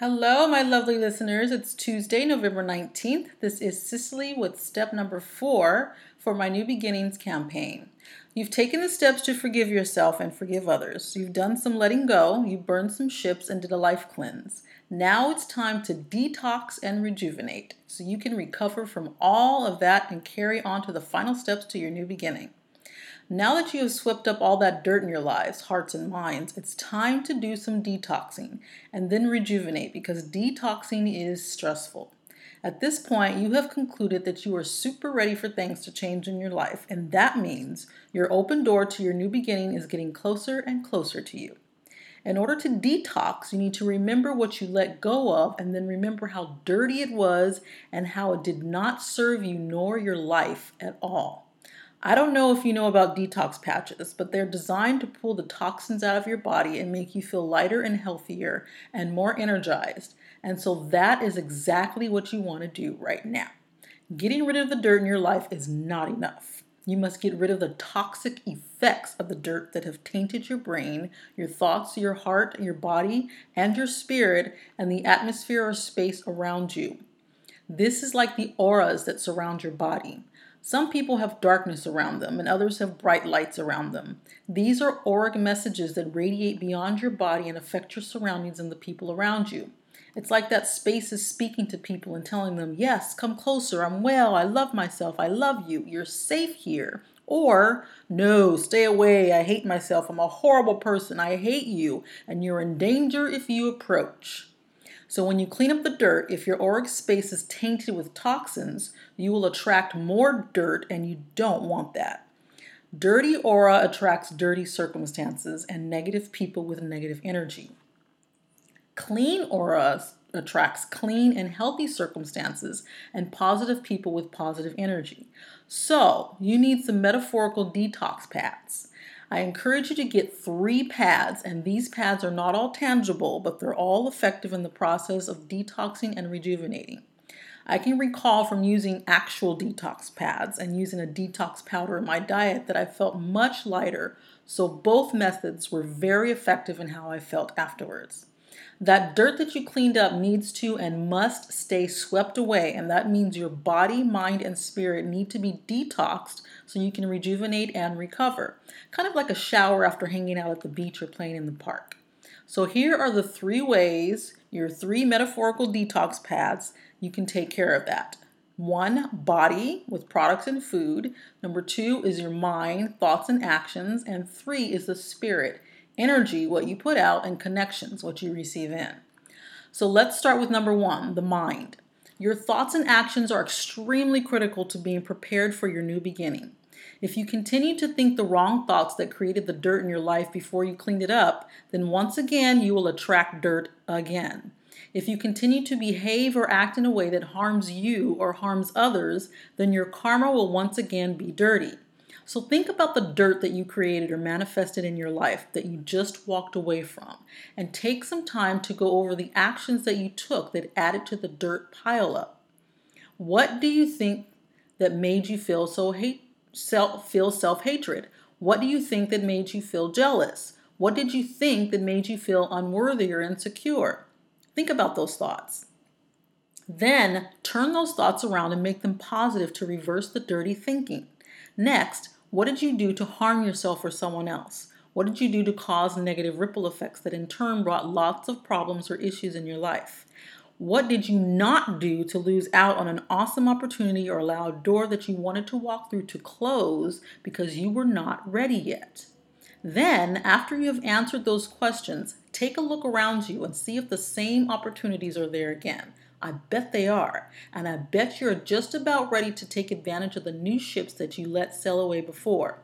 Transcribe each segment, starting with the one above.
Hello, my lovely listeners. It's Tuesday, November 19th. This is Cicely with step number four for my New Beginnings campaign. You've taken the steps to forgive yourself and forgive others. You've done some letting go, you burned some ships, and did a life cleanse. Now it's time to detox and rejuvenate so you can recover from all of that and carry on to the final steps to your new beginning. Now that you have swept up all that dirt in your lives, hearts, and minds, it's time to do some detoxing and then rejuvenate because detoxing is stressful. At this point, you have concluded that you are super ready for things to change in your life, and that means your open door to your new beginning is getting closer and closer to you. In order to detox, you need to remember what you let go of and then remember how dirty it was and how it did not serve you nor your life at all. I don't know if you know about detox patches, but they're designed to pull the toxins out of your body and make you feel lighter and healthier and more energized. And so that is exactly what you want to do right now. Getting rid of the dirt in your life is not enough. You must get rid of the toxic effects of the dirt that have tainted your brain, your thoughts, your heart, your body, and your spirit, and the atmosphere or space around you. This is like the auras that surround your body. Some people have darkness around them, and others have bright lights around them. These are auric messages that radiate beyond your body and affect your surroundings and the people around you. It's like that space is speaking to people and telling them, Yes, come closer. I'm well. I love myself. I love you. You're safe here. Or, No, stay away. I hate myself. I'm a horrible person. I hate you. And you're in danger if you approach. So when you clean up the dirt, if your auric space is tainted with toxins, you will attract more dirt and you don't want that. Dirty aura attracts dirty circumstances and negative people with negative energy. Clean aura attracts clean and healthy circumstances and positive people with positive energy. So, you need some metaphorical detox pads. I encourage you to get three pads, and these pads are not all tangible, but they're all effective in the process of detoxing and rejuvenating. I can recall from using actual detox pads and using a detox powder in my diet that I felt much lighter, so both methods were very effective in how I felt afterwards. That dirt that you cleaned up needs to and must stay swept away, and that means your body, mind, and spirit need to be detoxed so you can rejuvenate and recover. Kind of like a shower after hanging out at the beach or playing in the park. So, here are the three ways, your three metaphorical detox pads, you can take care of that. One, body with products and food. Number two is your mind, thoughts, and actions. And three is the spirit energy, what you put out, and connections, what you receive in. So let's start with number one the mind. Your thoughts and actions are extremely critical to being prepared for your new beginning. If you continue to think the wrong thoughts that created the dirt in your life before you cleaned it up, then once again you will attract dirt again. If you continue to behave or act in a way that harms you or harms others, then your karma will once again be dirty. So think about the dirt that you created or manifested in your life that you just walked away from and take some time to go over the actions that you took that added to the dirt pileup. What do you think that made you feel so hate self feel self-hatred? What do you think that made you feel jealous? What did you think that made you feel unworthy or insecure? Think about those thoughts. Then turn those thoughts around and make them positive to reverse the dirty thinking. Next, what did you do to harm yourself or someone else? What did you do to cause negative ripple effects that in turn brought lots of problems or issues in your life? What did you not do to lose out on an awesome opportunity or allow a door that you wanted to walk through to close because you were not ready yet? Then, after you have answered those questions, take a look around you and see if the same opportunities are there again. I bet they are. And I bet you're just about ready to take advantage of the new ships that you let sail away before.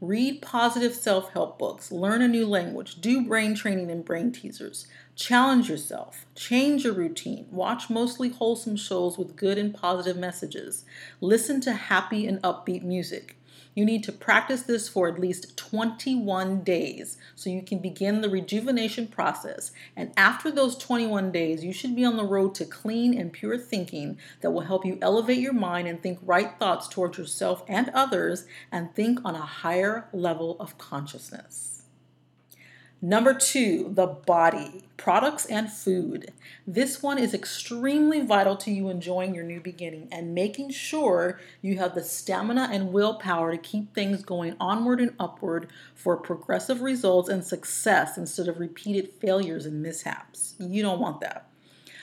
Read positive self help books, learn a new language, do brain training and brain teasers, challenge yourself, change your routine, watch mostly wholesome shows with good and positive messages, listen to happy and upbeat music. You need to practice this for at least 21 days so you can begin the rejuvenation process. And after those 21 days, you should be on the road to clean and pure thinking that will help you elevate your mind and think right thoughts towards yourself and others and think on a higher level of consciousness. Number two, the body, products and food. This one is extremely vital to you enjoying your new beginning and making sure you have the stamina and willpower to keep things going onward and upward for progressive results and success instead of repeated failures and mishaps. You don't want that.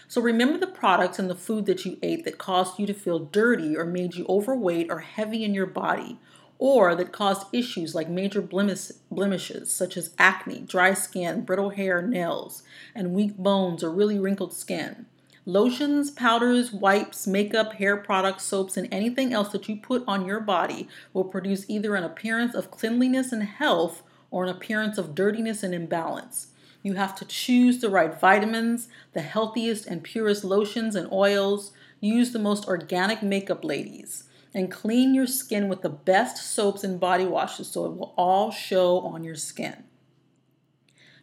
So remember the products and the food that you ate that caused you to feel dirty or made you overweight or heavy in your body or that caused issues like major blemish, blemishes such as acne, dry skin, brittle hair, nails, and weak bones or really wrinkled skin. Lotions, powders, wipes, makeup, hair products, soaps, and anything else that you put on your body will produce either an appearance of cleanliness and health or an appearance of dirtiness and imbalance. You have to choose the right vitamins, the healthiest and purest lotions and oils. Use the most organic makeup, ladies and clean your skin with the best soaps and body washes so it will all show on your skin.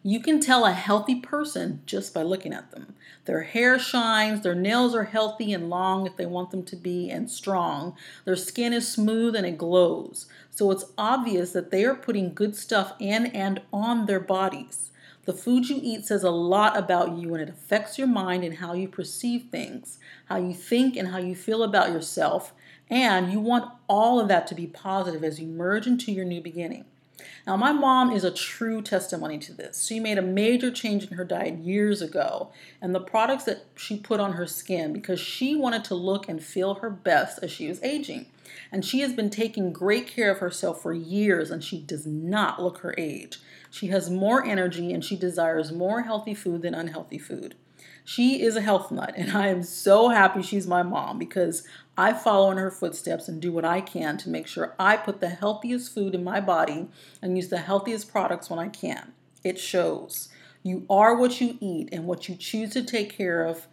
You can tell a healthy person just by looking at them. Their hair shines, their nails are healthy and long if they want them to be, and strong. Their skin is smooth and it glows. So it's obvious that they are putting good stuff in and on their bodies. The food you eat says a lot about you and it affects your mind and how you perceive things, how you think and how you feel about yourself, and you want all of that to be positive as you merge into your new beginning. Now, my mom is a true testimony to this. She made a major change in her diet years ago and the products that she put on her skin because she wanted to look and feel her best as she was aging. And she has been taking great care of herself for years and she does not look her age. She has more energy and she desires more healthy food than unhealthy food. She is a health nut, and I am so happy she's my mom because I follow in her footsteps and do what I can to make sure I put the healthiest food in my body and use the healthiest products when I can. It shows. You are what you eat and what you choose to take care of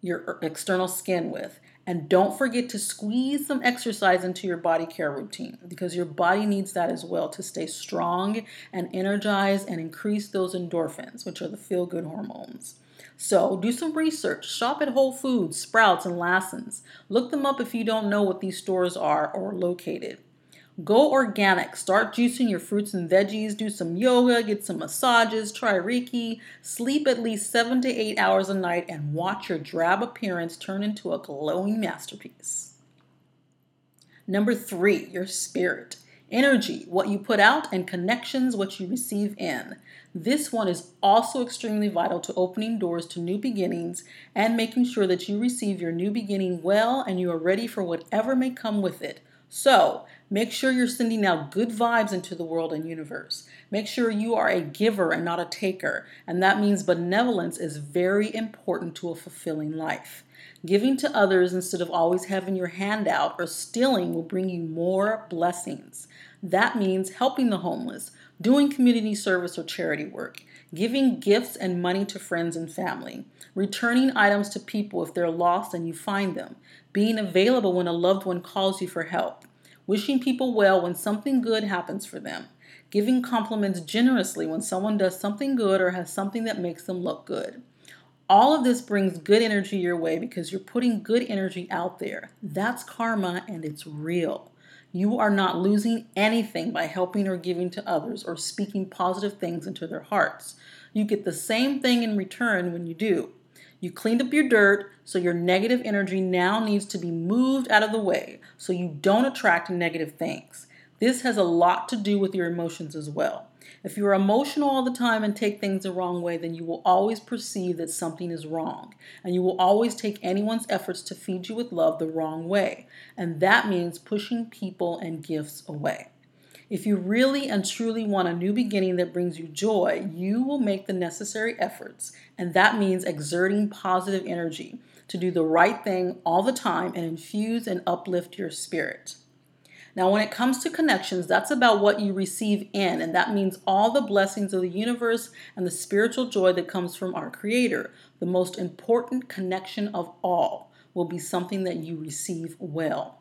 your er, external skin with. And don't forget to squeeze some exercise into your body care routine because your body needs that as well to stay strong and energized and increase those endorphins, which are the feel good hormones. So do some research. Shop at Whole Foods, Sprouts, and Lassen's. Look them up if you don't know what these stores are or located. Go organic. Start juicing your fruits and veggies. Do some yoga. Get some massages. Try Reiki. Sleep at least seven to eight hours a night and watch your drab appearance turn into a glowing masterpiece. Number three, your spirit. Energy, what you put out, and connections, what you receive in. This one is also extremely vital to opening doors to new beginnings and making sure that you receive your new beginning well and you are ready for whatever may come with it. So, make sure you're sending out good vibes into the world and universe. Make sure you are a giver and not a taker, and that means benevolence is very important to a fulfilling life. Giving to others instead of always having your hand out or stealing will bring you more blessings. That means helping the homeless, doing community service or charity work, giving gifts and money to friends and family, returning items to people if they're lost and you find them, being available when a loved one calls you for help, wishing people well when something good happens for them, giving compliments generously when someone does something good or has something that makes them look good. All of this brings good energy your way because you're putting good energy out there. That's karma and it's real. You are not losing anything by helping or giving to others or speaking positive things into their hearts. You get the same thing in return when you do. You cleaned up your dirt, so your negative energy now needs to be moved out of the way so you don't attract negative things. This has a lot to do with your emotions as well. If you're emotional all the time and take things the wrong way, then you will always perceive that something is wrong. And you will always take anyone's efforts to feed you with love the wrong way. And that means pushing people and gifts away. If you really and truly want a new beginning that brings you joy, you will make the necessary efforts. And that means exerting positive energy to do the right thing all the time and infuse and uplift your spirit. Now, when it comes to connections, that's about what you receive in, and that means all the blessings of the universe and the spiritual joy that comes from our Creator. The most important connection of all will be something that you receive well.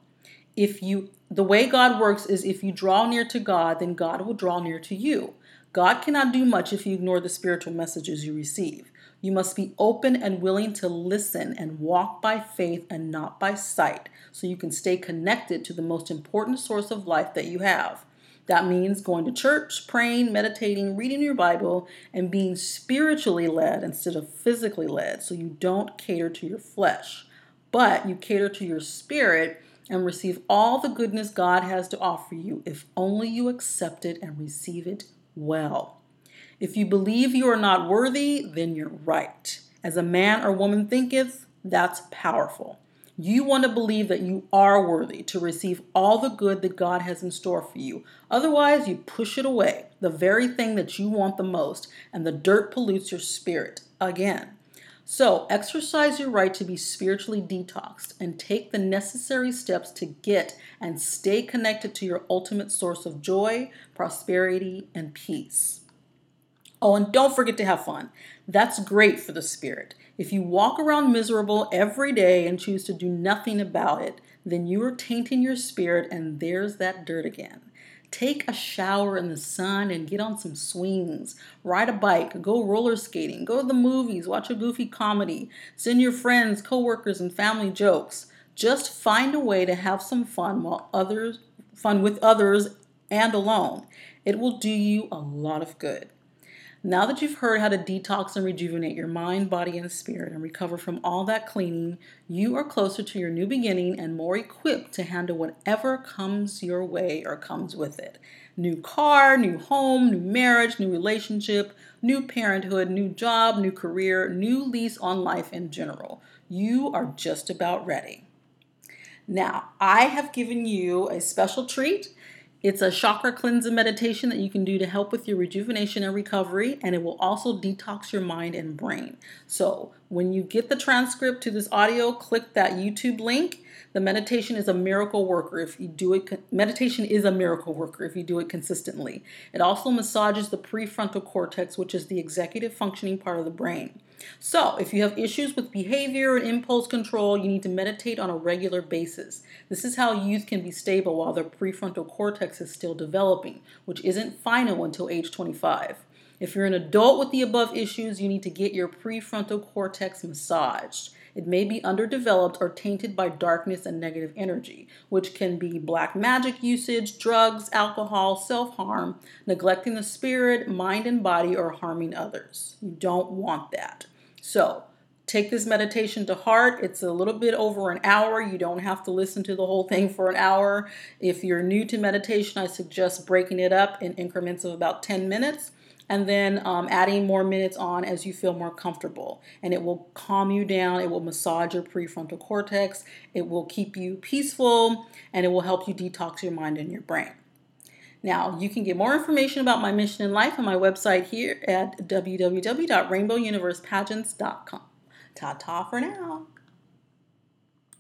If you the way God works is if you draw near to God, then God will draw near to you. God cannot do much if you ignore the spiritual messages you receive. You must be open and willing to listen and walk by faith and not by sight so you can stay connected to the most important source of life that you have. That means going to church, praying, meditating, reading your Bible, and being spiritually led instead of physically led. So you don't cater to your flesh, but you cater to your spirit and receive all the goodness God has to offer you if only you accept it and receive it well. If you believe you are not worthy, then you're right. As a man or woman thinketh, that's powerful. You want to believe that you are worthy to receive all the good that God has in store for you. Otherwise, you push it away, the very thing that you want the most, and the dirt pollutes your spirit again. So, exercise your right to be spiritually detoxed and take the necessary steps to get and stay connected to your ultimate source of joy, prosperity, and peace. Oh, and don't forget to have fun. That's great for the spirit. If you walk around miserable every day and choose to do nothing about it, then you are tainting your spirit, and there's that dirt again. Take a shower in the sun and get on some swings. Ride a bike, go roller skating, go to the movies, watch a goofy comedy, send your friends, coworkers, and family jokes. Just find a way to have some fun while others fun with others and alone. It will do you a lot of good. Now that you've heard how to detox and rejuvenate your mind, body, and spirit and recover from all that cleaning, you are closer to your new beginning and more equipped to handle whatever comes your way or comes with it. New car, new home, new marriage, new relationship, new parenthood, new job, new career, new lease on life in general. You are just about ready. Now, I have given you a special treat it's a chakra cleansing meditation that you can do to help with your rejuvenation and recovery, and it will also detox your mind and brain. So, when you get the transcript to this audio, click that YouTube link. The meditation is a miracle worker if you do it. Meditation is a miracle worker if you do it consistently. It also massages the prefrontal cortex, which is the executive functioning part of the brain. So, if you have issues with behavior and impulse control, you need to meditate on a regular basis. This is how youth can be stable while their prefrontal cortex is still developing, which isn't final until age 25. If you're an adult with the above issues, you need to get your prefrontal cortex massaged. It may be underdeveloped or tainted by darkness and negative energy, which can be black magic usage, drugs, alcohol, self harm, neglecting the spirit, mind, and body, or harming others. You don't want that. So, take this meditation to heart. It's a little bit over an hour. You don't have to listen to the whole thing for an hour. If you're new to meditation, I suggest breaking it up in increments of about 10 minutes and then um, adding more minutes on as you feel more comfortable. And it will calm you down, it will massage your prefrontal cortex, it will keep you peaceful, and it will help you detox your mind and your brain. Now, you can get more information about my mission in life on my website here at www.rainbowuniversepageants.com. Ta ta for now.